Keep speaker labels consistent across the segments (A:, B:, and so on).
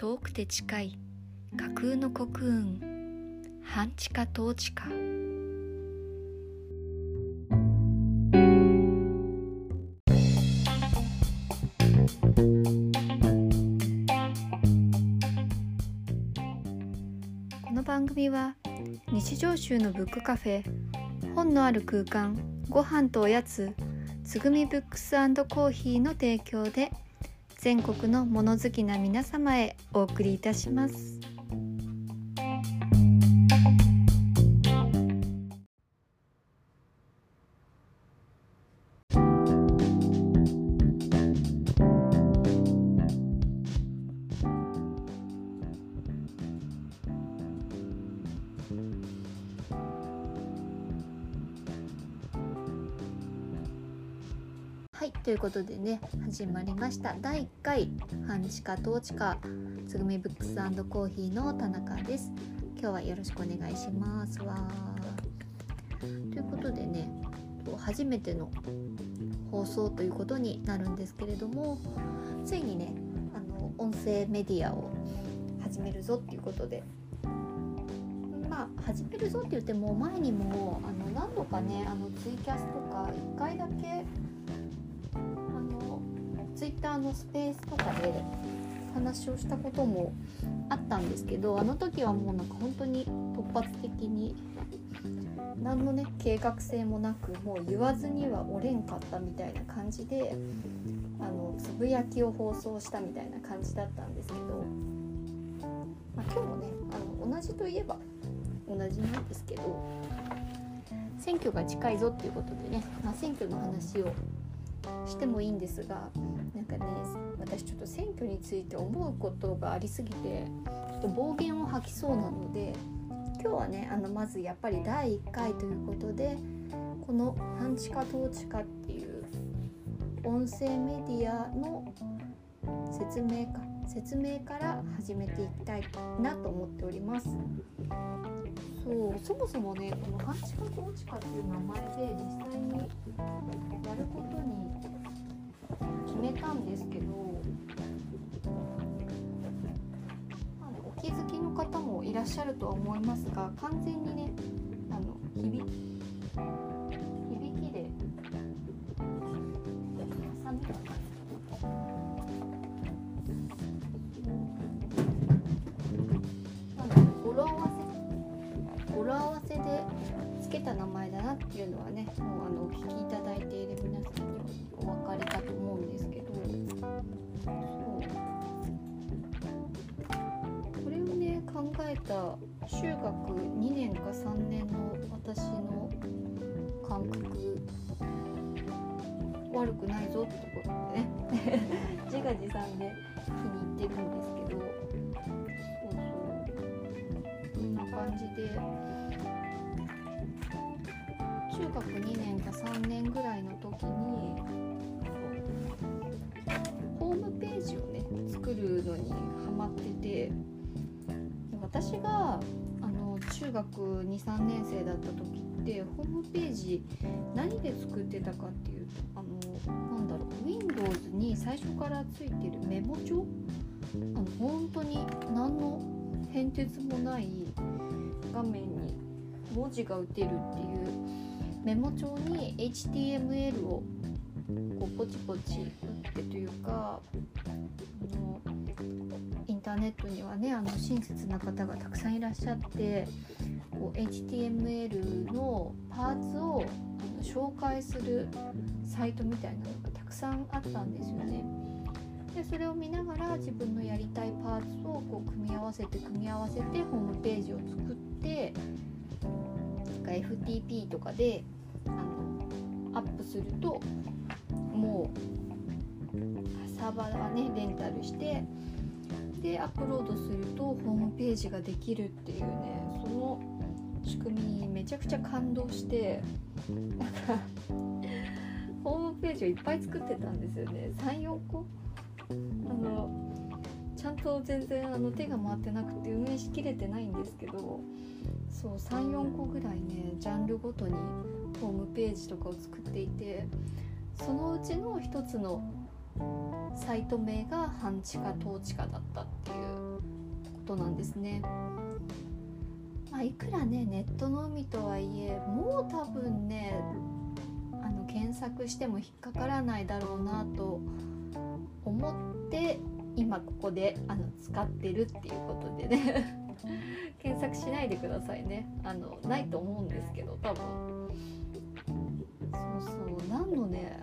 A: 遠くて近い架空の国運半地下統治下。この番組は日常集のブックカフェ本のある空間ご飯とおやつつぐみブックスコーヒーの提供で全国の物好きな皆様へお送りいたします。はいということでね始まりました。第1回半地下統治下つぐみブックスコーヒーの田中です。今日はよろしくお願いします。わということでね初めての放送ということになるんですけれどもついにねあの音声メディアを始めるぞっていうことでまあ始めるぞって言っても前にもあの何度かねあのツイキャスとか1回だけイッターのスペースとかで話をしたこともあったんですけどあの時はもうなんか本当に突発的に何のね計画性もなくもう言わずにはおれんかったみたいな感じであのつぶやきを放送したみたいな感じだったんですけど、まあ、今日もねあの同じといえば同じなんですけど選挙が近いぞっていうことでね、まあ、選挙の話をしてもいいんですがかね私ちょっと選挙について思うことがありすぎてちょっと暴言を吐きそうなので今日はねあのまずやっぱり第1回ということでこの「半地下統治下」っていう音声メディアの説明か説明から始めていきたいなと思っております。そうそもそもねこの「半地下統治下」っていう名前で実際にやることに決めたんですけど、まあね、お気づきの方もいらっしゃるとは思いますが完全にねあの響響きでハサミが語呂合わせ語呂合わせでつけた名前だなっていうのはねもうあのお聞きいただいている皆さんそう。これをね考えた中学2年か3年の私の感覚悪くないぞってところでね。自画自賛で気に入ってるんですけどそうそう。こんな感じで。中学2年か3年ぐらいの時にのにハマってて私があの中学23年生だった時ってホームページ何で作ってたかっていうとあのなんだろう Windows に最初からついてるメモ帳？あの本当に何の変哲もない画面に文字が打てるっていうメモ帳に HTML をこうポチポチ打ってというかあのターネットにはねあの親切な方がたくさんいらっしゃってこう HTML のパーツをあの紹介するサイトみたいなのがたくさんあったんですよね。でそれを見ながら自分のやりたいパーツをこう組み合わせて組み合わせてホームページを作ってなんか FTP とかであのアップするともうサーバーはねレンタルしてでアップロードするとホームページができるっていうねその仕組みにめちゃくちゃ感動してなんかホームページをいっぱい作ってたんですよね。34個？あのちゃんと全然あの手が回ってなくて運営しきれてないんですけどそう34個ぐらいねジャンルごとにホームページとかを作っていてそのうちの一つのサイト名が半地下統治下だったっていうことなんですね。まあ、いくらねネットの海とはいえもう多分ねあの検索しても引っかからないだろうなと思って今ここであの使ってるっていうことでね。検索しないでくださいね。あのないと思うんですけど多分。そうそう。何のね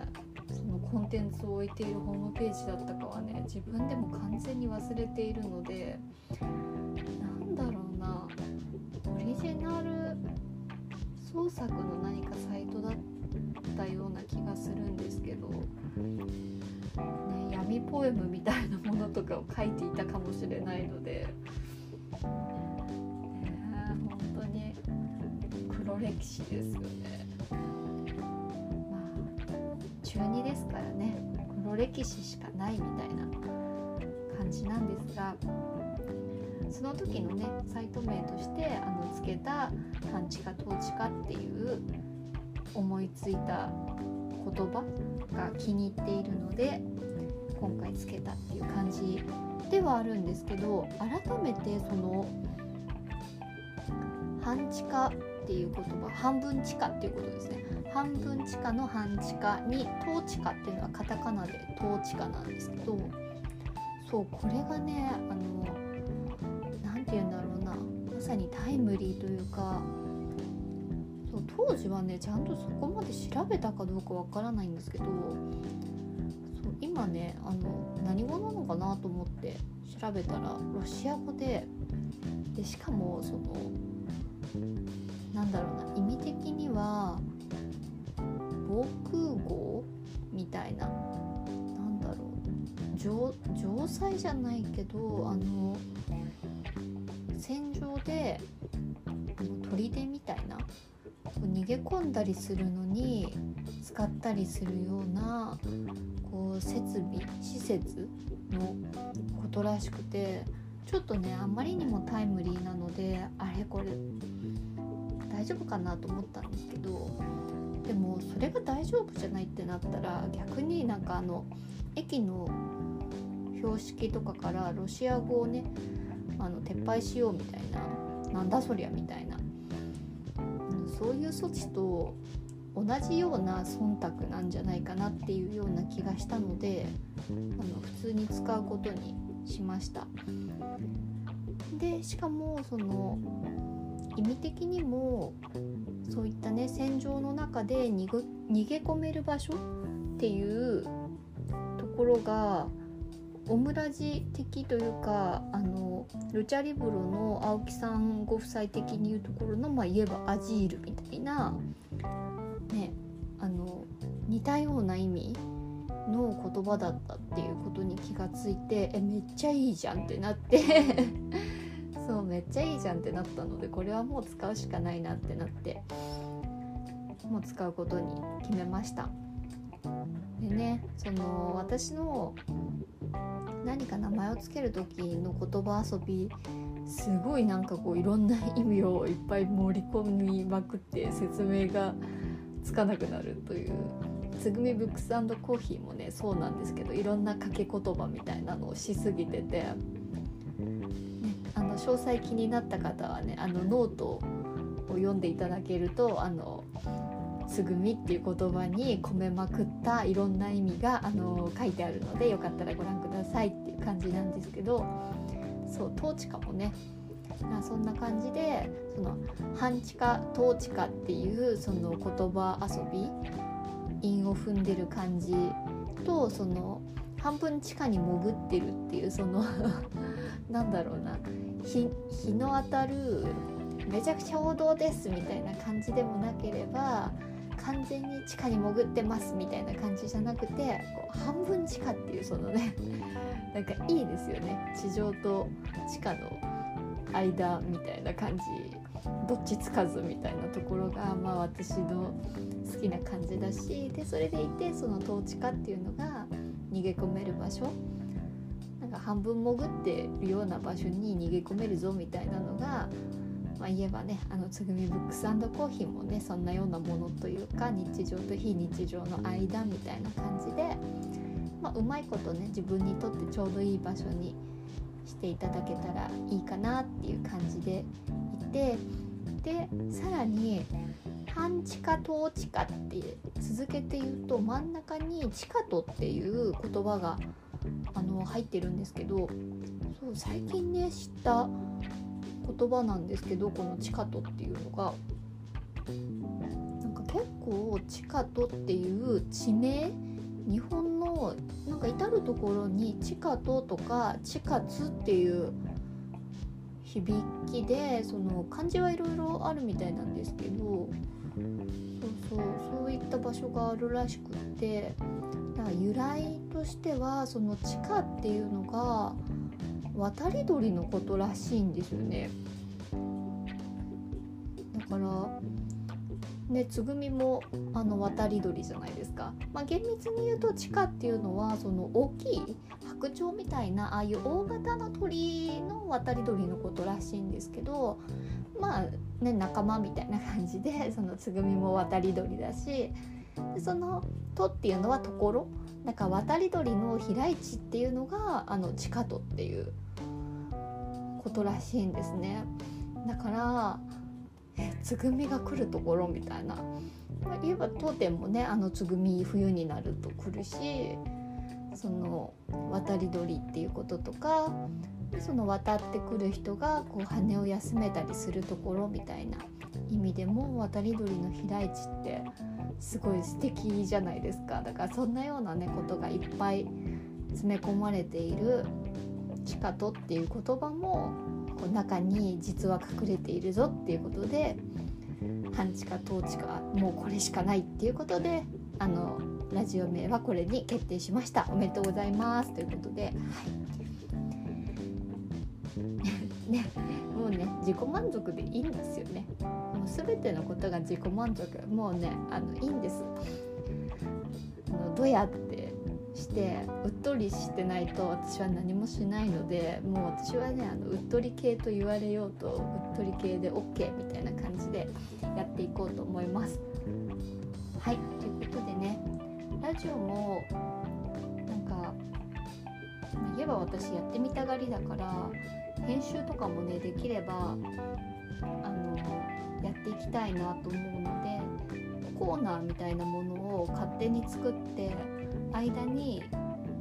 A: コンテンツを置いているホームページだったかはね自分でも完全に忘れているのでなんだろうなオリジナル創作の何かサイトだったような気がするんですけど、ね、闇ポエムみたいなものとかを書いていたかもしれないので本当に黒。歴史ですよね中2ですからね。黒歴史しかないみたいな感じなんですがその時のねサイト名としてあのつけた「半地下統治下」っていう思いついた言葉が気に入っているので今回つけたっていう感じではあるんですけど改めてその半地下っていう言葉半分地下っていうことですね。半分地下の半地下に統地下っていうのはカタカナで統地下なんですけどそうこれがねあの何て言うんだろうな。まさにタイムリーというかそう当時はねちゃんとそこまで調べたかどうかわからないんですけどそう今ねあの何語なのかなと思って調べたらロシア語ででしかもそのなんだろうな意味的には防空壕みたいななんだろう城城塞じゃないけどあの戦場で砦みたいな逃げ込んだりするのに使ったりするようなこう設備施設のことらしくてちょっとねあまりにもタイムリーなのであれこれ大丈夫かなと思ったんですけどでもそれが大丈夫じゃないってなったら逆になんかあの駅の標識とかからロシア語をねあの撤廃しようみたいななんだそりゃみたいな、うん、そういう措置と同じような忖度なんじゃないかなっていうような気がしたのであの普通に使うことにしました。でしかもその意味的にもそういったね戦場の中で逃げ込める場所っていうところがオムラジ的というかあのルチャリブロの青木さんご夫妻的に言うところのまあ言えばアジールみたいなねあの似たような意味の言葉だったっていうことに気がついてえめっちゃいいじゃんってなって。めっちゃいいじゃんってなったのでこれはもう使うしかないなってなってもう使うことに決めました。でねその私の何か名前を付ける時の言葉遊びすごいなんかこういろんな意味をいっぱい盛り込みまくって説明がつかなくなるというつぐみブックスコーヒーもねそうなんですけどいろんな掛け言葉みたいなのをしすぎてて詳細気になった方はねあのノートを読んでいただけるとあのつぐみっていう言葉に込めまくったいろんな意味があの書いてあるのでよかったらご覧くださいっていう感じなんですけどそう統治下もねそんな感じでその半地下統治下っていうその言葉遊び韻を踏んでる感じとその半分地下に潜ってるっていうその なんだろうな。日日の当たるめちゃくちゃ王道ですみたいな感じでもなければ完全に地下に潜ってますみたいな感じじゃなくてこう半分地下っていうそのね なんかいいですよね。地上と地下の間みたいな感じどっちつかずみたいなところがまあ私の好きな感じだしでそれでいてその統治下っていうのが逃げ込める場所。なんか半分潜ってるような場所に逃げ込めるぞみたいなのが、まあ、言えばねあのつぐみブックスコーヒーもねそんなようなものというか日常と非日常の間みたいな感じでまあ、うまいことね自分にとってちょうどいい場所にしていただけたらいいかなっていう感じでいてでさらに半地下統地下って続けて言うと真ん中に地下とっていう言葉があの入ってるんですけどそう最近ね知った言葉なんですけどこの地下とっていうのがなんか結構地下とっていう地名日本のなんか至る所に地下ととか地下津っていう響きでその漢字はいろいろあるみたいなんですけどそうそうそういった場所があるらしくってだから由来としてはその地下っていうのが渡り鳥のことらしいんですよね。だからねつぐみもあの渡り鳥じゃないですか、まあ、厳密に言うと地下っていうのはその大きい白鳥みたいなああいう大型の鳥の渡り鳥のことらしいんですけどまあね仲間みたいな感じで そのつぐみも渡り鳥だしでその「と」っていうのはところだから渡り鳥の飛来地っていうのがあの地下とっていうことらしいんですね。だからえつぐみが来るところみたいな、まあ、言えば当店もねあのつぐみ冬になると来るしその渡り鳥っていうこととかその渡ってくる人がこう羽を休めたりするところみたいな意味でも渡り鳥の飛来地ってすごい素敵じゃないですか。だからそんなようなねことがいっぱい詰め込まれている「地下と」っていう言葉もこう中に実は隠れているぞっていうことで半地下統地下もうこれしかないっていうことであのラジオ名はこれに決定しました。おめでとうございます。ということで、はい。ね、もうね自己満足でいいんですよね。もう全てのことが自己満足。もうねあのいいんです。あのどやってしてうっとりしてないと私は何もしないのでもう私はねあのうっとり系と言われようとうっとり系で OK みたいな感じでやっていこうと思います。はいということでねラジオもなんか言えば私やってみたがりだから編集とかもねできればあのやっていきたいなと思うのでコーナーみたいなものを勝手に作って間に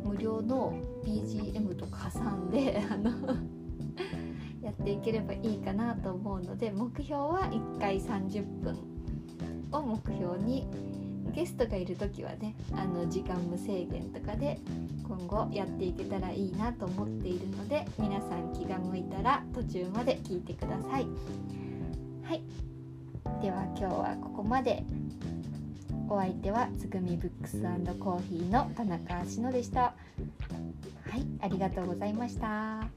A: 無料の BGM とか挟んで あのやっていければいいかなと思うので目標は1回30分を目標にゲストがいる時はねあの時間無制限とかで今後やっていけたらいいなと思っているので皆さん気が向いたら途中まで聞いてください。はい。では今日はここまで。お相手はつぐみブックスコーヒーの田中しのでした。はい。ありがとうございました。